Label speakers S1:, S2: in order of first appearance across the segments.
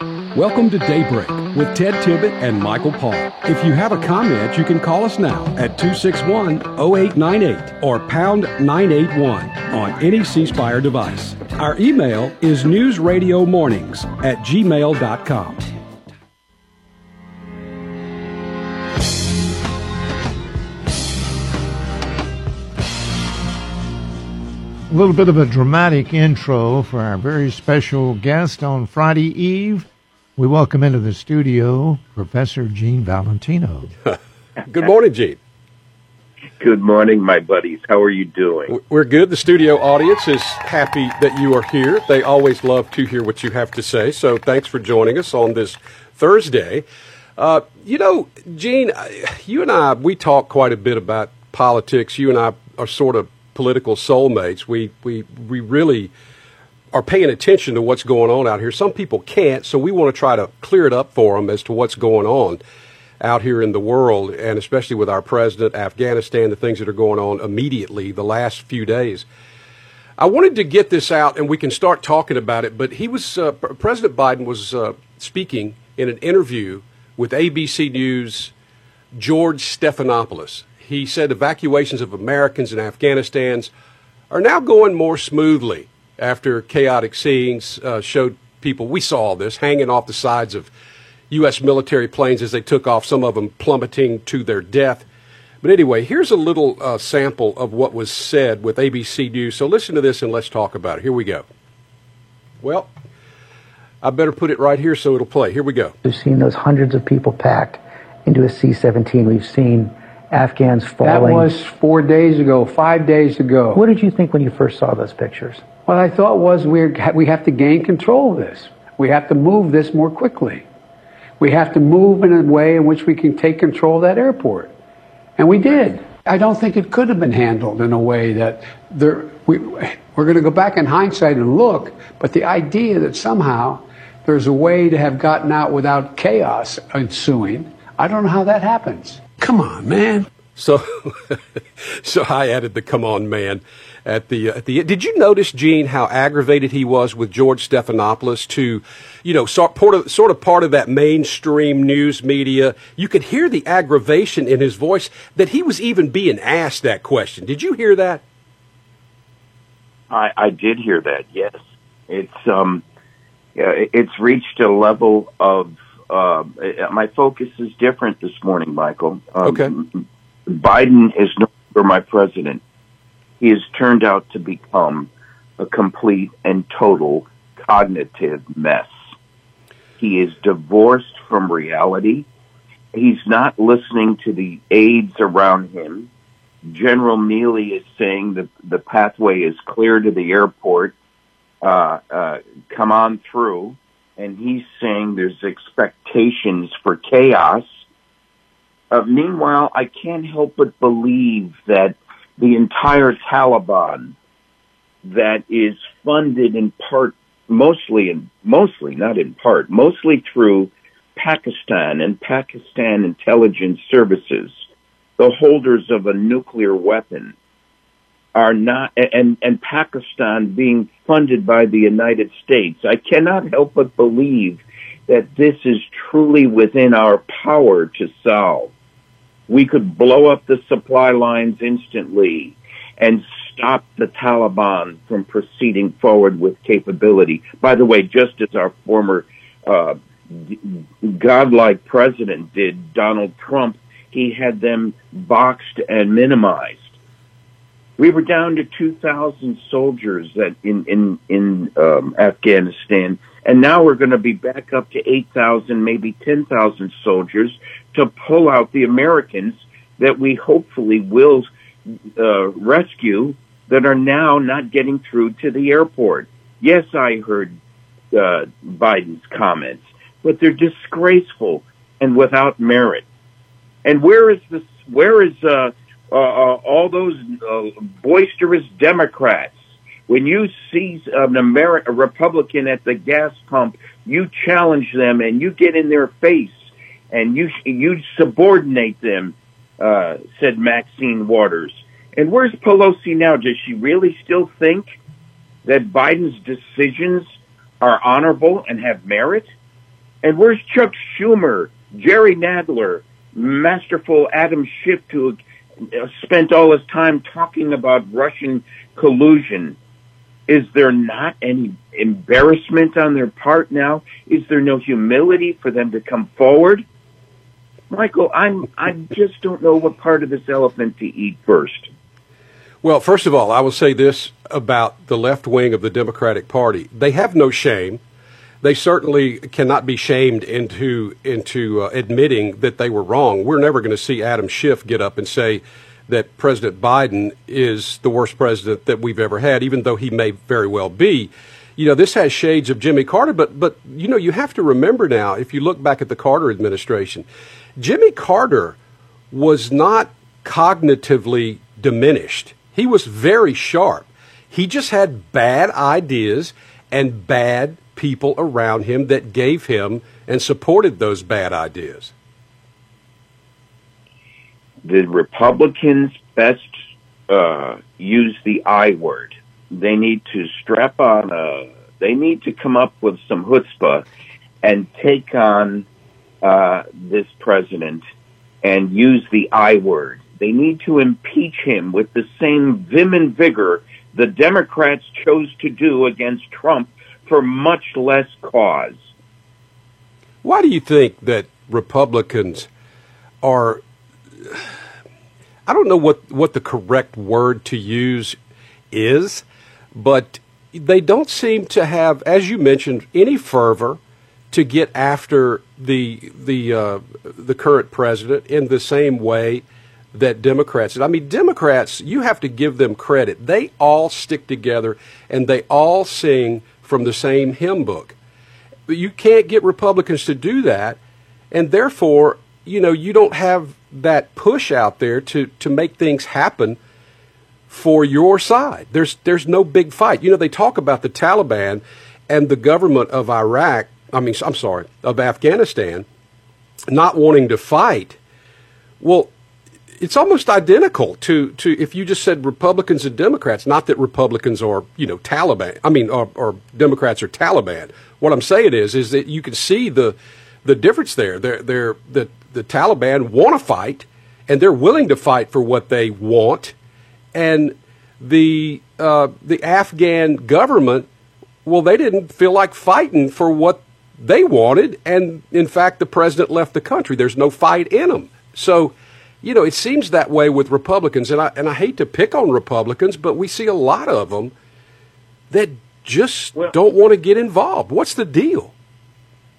S1: Welcome to Daybreak with Ted Tibbett and Michael Paul. If you have a comment, you can call us now at 261 0898 or pound 981 on any C device. Our email is newsradiomornings at gmail.com.
S2: little bit of a dramatic intro for our very special guest on Friday Eve. We welcome into the studio Professor Gene Valentino.
S3: Good morning, Gene.
S4: Good morning, my buddies. How are you doing?
S3: We're good. The studio audience is happy that you are here. They always love to hear what you have to say. So thanks for joining us on this Thursday. Uh, you know, Gene, you and I, we talk quite a bit about politics. You and I are sort of political soulmates. We, we, we really are paying attention to what's going on out here. Some people can't, so we want to try to clear it up for them as to what's going on out here in the world, and especially with our president, Afghanistan, the things that are going on immediately the last few days. I wanted to get this out, and we can start talking about it. But he was uh, President Biden was uh, speaking in an interview with ABC News George Stephanopoulos. He said evacuations of Americans in Afghanistan are now going more smoothly after chaotic scenes uh, showed people, we saw this, hanging off the sides of U.S. military planes as they took off, some of them plummeting to their death. But anyway, here's a little uh, sample of what was said with ABC News. So listen to this and let's talk about it. Here we go. Well, I better put it right here so it'll play. Here we go.
S5: We've seen those hundreds of people packed into a C 17. We've seen Afghans falling.
S6: That was four days ago, five days ago.
S5: What did you think when you first saw those pictures?
S6: What I thought was we we have to gain control of this. We have to move this more quickly. We have to move in a way in which we can take control of that airport. And we did. I don't think it could have been handled in a way that there, we, we're going to go back in hindsight and look, but the idea that somehow there's a way to have gotten out without chaos ensuing, I don't know how that happens. Come on, man.
S3: So, so I added the "come on, man." at the at the. Did you notice, Gene, how aggravated he was with George Stephanopoulos to, you know, sort of sort of part of that mainstream news media? You could hear the aggravation in his voice that he was even being asked that question. Did you hear that?
S4: I, I did hear that. Yes, it's um, yeah, it's reached a level of. Uh, my focus is different this morning, Michael.
S3: Um, okay.
S4: Biden is no longer my president he has turned out to become a complete and total cognitive mess. He is divorced from reality. He's not listening to the aides around him. General Milley is saying that the pathway is clear to the airport. Uh, uh, come on through. And he's saying there's expectations for chaos. Uh, meanwhile, I can't help but believe that the entire Taliban that is funded in part, mostly in, mostly, not in part, mostly through Pakistan and Pakistan intelligence services, the holders of a nuclear weapon are not, and, and Pakistan being funded by the United States. I cannot help but believe that this is truly within our power to solve we could blow up the supply lines instantly and stop the Taliban from proceeding forward with capability. By the way, just as our former uh, godlike president did, Donald Trump, he had them boxed and minimized. We were down to 2,000 soldiers that in in in um, Afghanistan, and now we're going to be back up to 8,000, maybe 10,000 soldiers to pull out the Americans that we hopefully will uh, rescue that are now not getting through to the airport. Yes, I heard uh, Biden's comments, but they're disgraceful and without merit. And where is this? Where is uh, uh, uh all those uh, boisterous Democrats? When you see an Ameri- a Republican at the gas pump, you challenge them and you get in their face and you you subordinate them," uh, said Maxine Waters. And where's Pelosi now? Does she really still think that Biden's decisions are honorable and have merit? And where's Chuck Schumer, Jerry Nadler, masterful Adam Schiff, uh, Uh, spent all his time talking about Russian collusion? Is there not any embarrassment on their part now? Is there no humility for them to come forward? Michael, I'm I just don't know what part of this elephant to eat first.
S3: Well, first of all, I will say this about the left wing of the Democratic Party. They have no shame. They certainly cannot be shamed into into uh, admitting that they were wrong. We're never going to see Adam Schiff get up and say that President Biden is the worst president that we've ever had, even though he may very well be. You know, this has shades of Jimmy Carter, but but you know, you have to remember now, if you look back at the Carter administration, Jimmy Carter was not cognitively diminished. He was very sharp. He just had bad ideas and bad people around him that gave him and supported those bad ideas
S4: the Republicans best uh, use the I word. They need to strap on a. They need to come up with some chutzpah and take on uh, this president and use the I word. They need to impeach him with the same vim and vigor the Democrats chose to do against Trump for much less cause.
S3: Why do you think that Republicans are I don't know what, what the correct word to use is, but they don't seem to have, as you mentioned, any fervor to get after the the uh, the current president in the same way that Democrats. I mean, Democrats, you have to give them credit. They all stick together and they all sing from the same hymn book. But you can't get Republicans to do that, and therefore, you know, you don't have that push out there to to make things happen for your side. There's there's no big fight. You know, they talk about the Taliban and the government of Iraq. I mean, I'm sorry, of Afghanistan, not wanting to fight. Well, it's almost identical to, to if you just said Republicans and Democrats. Not that Republicans are you know Taliban. I mean, or, or Democrats are Taliban. What I'm saying is is that you can see the the difference there. They're, they're, the, the Taliban want to fight, and they're willing to fight for what they want. And the, uh, the Afghan government, well, they didn't feel like fighting for what they wanted. And in fact, the president left the country. There's no fight in them. So, you know, it seems that way with Republicans. And I, and I hate to pick on Republicans, but we see a lot of them that just well, don't want to get involved. What's the deal?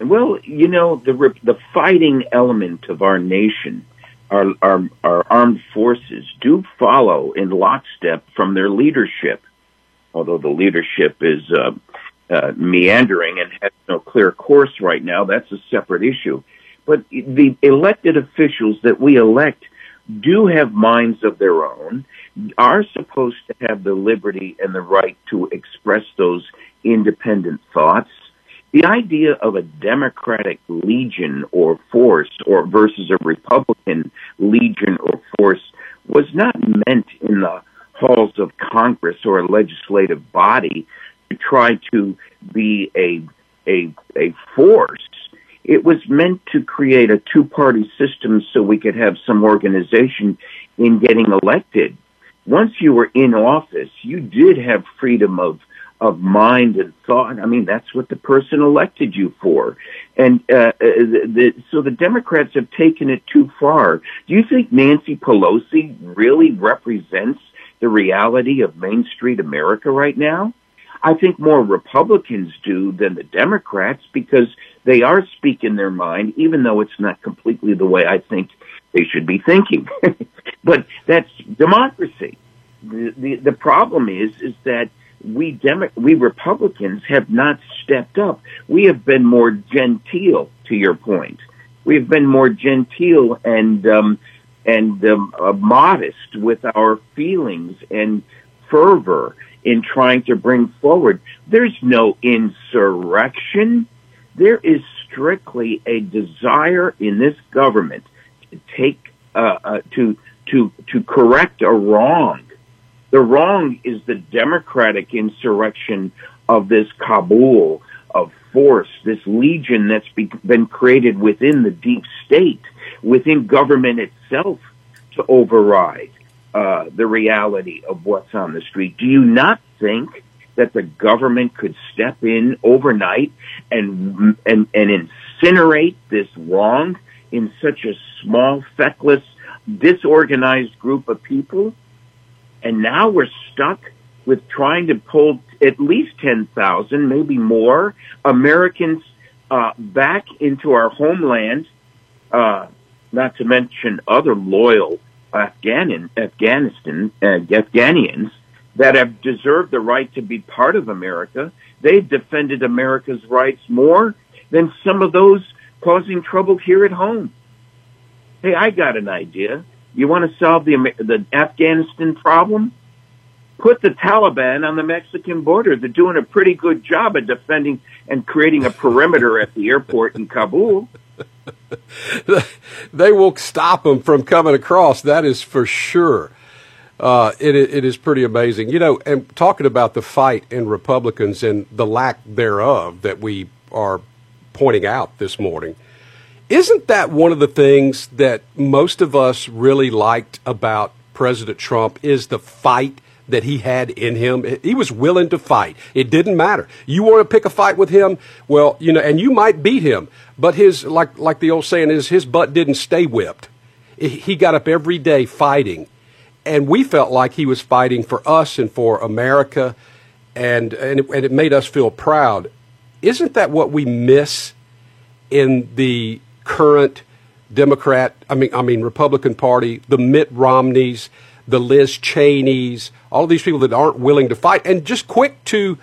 S4: Well, you know, the the fighting element of our nation, our, our, our armed forces, do follow in lockstep from their leadership. Although the leadership is uh, uh, meandering and has no clear course right now, that's a separate issue. But the elected officials that we elect do have minds of their own, are supposed to have the liberty and the right to express those independent thoughts the idea of a Democratic legion or force or versus a Republican legion or force was not meant in the halls of Congress or a legislative body to try to be a a a force. It was meant to create a two party system so we could have some organization in getting elected. Once you were in office, you did have freedom of of mind and thought. I mean, that's what the person elected you for. And uh, uh, the, so the Democrats have taken it too far. Do you think Nancy Pelosi really represents the reality of Main Street America right now? I think more Republicans do than the Democrats because they are speaking their mind, even though it's not completely the way I think they should be thinking. but that's democracy. The, the, the problem is, is that we Demo- we Republicans have not stepped up. We have been more genteel, to your point. We have been more genteel and um, and um, uh, modest with our feelings and fervor in trying to bring forward. There's no insurrection. There is strictly a desire in this government to take uh, uh, to to to correct a wrong the wrong is the democratic insurrection of this Kabul of force, this legion that's be, been created within the deep state, within government itself, to override uh, the reality of what's on the street. Do you not think that the government could step in overnight and and, and incinerate this wrong in such a small, feckless, disorganized group of people? And now we're stuck with trying to pull at least 10,000, maybe more, Americans uh, back into our homeland, uh, not to mention other loyal Afghan, Afghanistan, uh, Afghanians that have deserved the right to be part of America. They've defended America's rights more than some of those causing trouble here at home. Hey, I got an idea. You want to solve the the Afghanistan problem? Put the Taliban on the Mexican border. They're doing a pretty good job of defending and creating a perimeter at the airport in Kabul.
S3: they will stop them from coming across. That is for sure. Uh, it, it is pretty amazing. You know, and talking about the fight in Republicans and the lack thereof that we are pointing out this morning, isn't that one of the things that most of us really liked about President Trump is the fight that he had in him. He was willing to fight. It didn't matter. You want to pick a fight with him? Well, you know, and you might beat him, but his like like the old saying is his butt didn't stay whipped. He got up every day fighting, and we felt like he was fighting for us and for America, and and it, and it made us feel proud. Isn't that what we miss in the current Democrat? I mean, I mean Republican Party, the Mitt Romneys, the Liz Cheneys, all these people that aren't willing to fight and just quick to,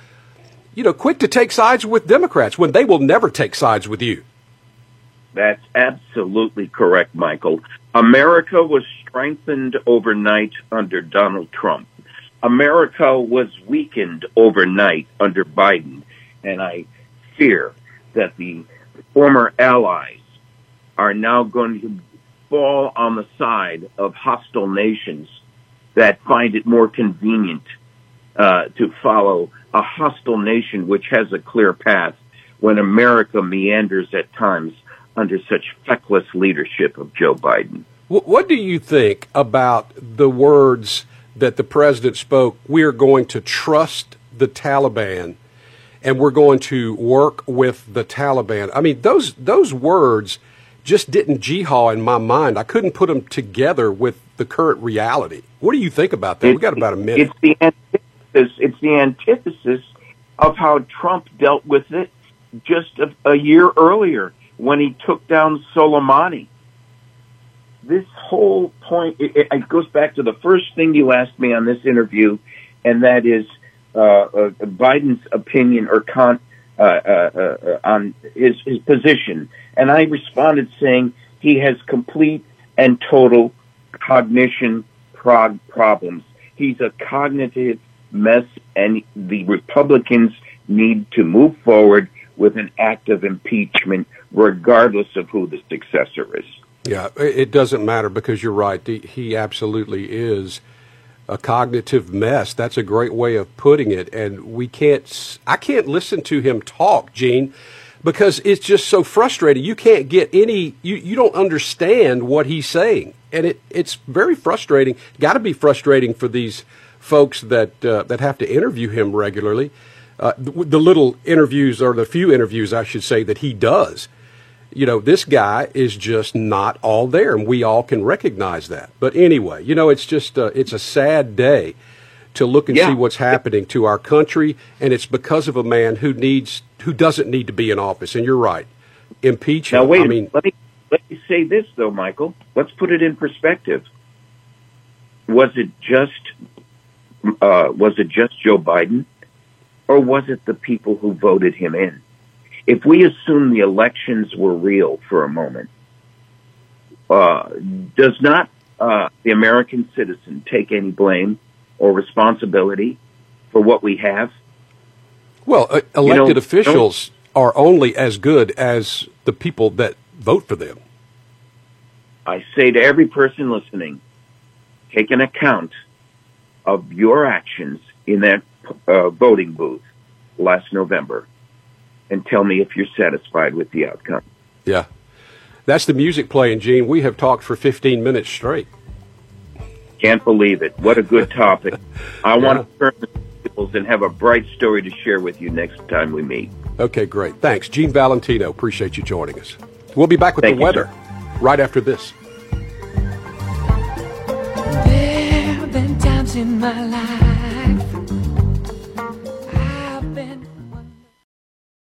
S3: you know, quick to take sides with Democrats when they will never take sides with you.
S4: That's absolutely correct, Michael. America was strengthened overnight under Donald Trump. America was weakened overnight under Biden. And I fear that the former allies are now going to fall on the side of hostile nations that find it more convenient uh, to follow a hostile nation which has a clear path when America meanders at times under such feckless leadership of Joe Biden.
S3: What do you think about the words that the president spoke? We are going to trust the Taliban and we're going to work with the Taliban. I mean, those those words just didn't jihad in my mind. I couldn't put them together with the current reality. What do you think about that? It, we got about a minute.
S4: It's the antithesis. It's the antithesis of how Trump dealt with it just a, a year earlier when he took down Soleimani. This whole point it, it, goes back to the first thing you asked me on this interview, and that is uh, uh, Biden's opinion or con, uh, uh, uh, on his his position, and I responded saying he has complete and total cognition prog- problems. He's a cognitive mess, and the Republicans need to move forward with an act of impeachment, regardless of who the successor is.
S3: Yeah, it doesn't matter because you're right. He absolutely is a cognitive mess. That's a great way of putting it. And we can't, I can't listen to him talk, Gene, because it's just so frustrating. You can't get any, you, you don't understand what he's saying and it, it's very frustrating. Got to be frustrating for these folks that uh, that have to interview him regularly. Uh, the, the, little interviews, or the few interviews, I should say, that he does. You know, this guy is just not all there, and we all can recognize that. But anyway, you know, it's just uh, it's a sad day to look and yeah. see what's happening to our country, and it's because of a man who needs who doesn't need to be in office. And you're right, impeach him.
S4: Now wait,
S3: I mean,
S4: let me let me say this though, Michael. Let's put it in perspective. Was it just uh, was it just Joe Biden, or was it the people who voted him in? If we assume the elections were real for a moment, uh, does not uh, the American citizen take any blame or responsibility for what we have?
S3: Well, uh, elected you know, officials are only as good as the people that vote for them.
S4: I say to every person listening, take an account of your actions in that uh, voting booth last November and tell me if you're satisfied with the outcome.
S3: Yeah. That's the music playing, Gene. We have talked for 15 minutes straight.
S4: Can't believe it. What a good topic. I yeah. want to turn the tables and have a bright story to share with you next time we meet.
S3: Okay, great. Thanks. Gene Valentino, appreciate you joining us. We'll be back with
S4: Thank
S3: the weather
S4: sir.
S3: right after this.
S7: There have been times in my life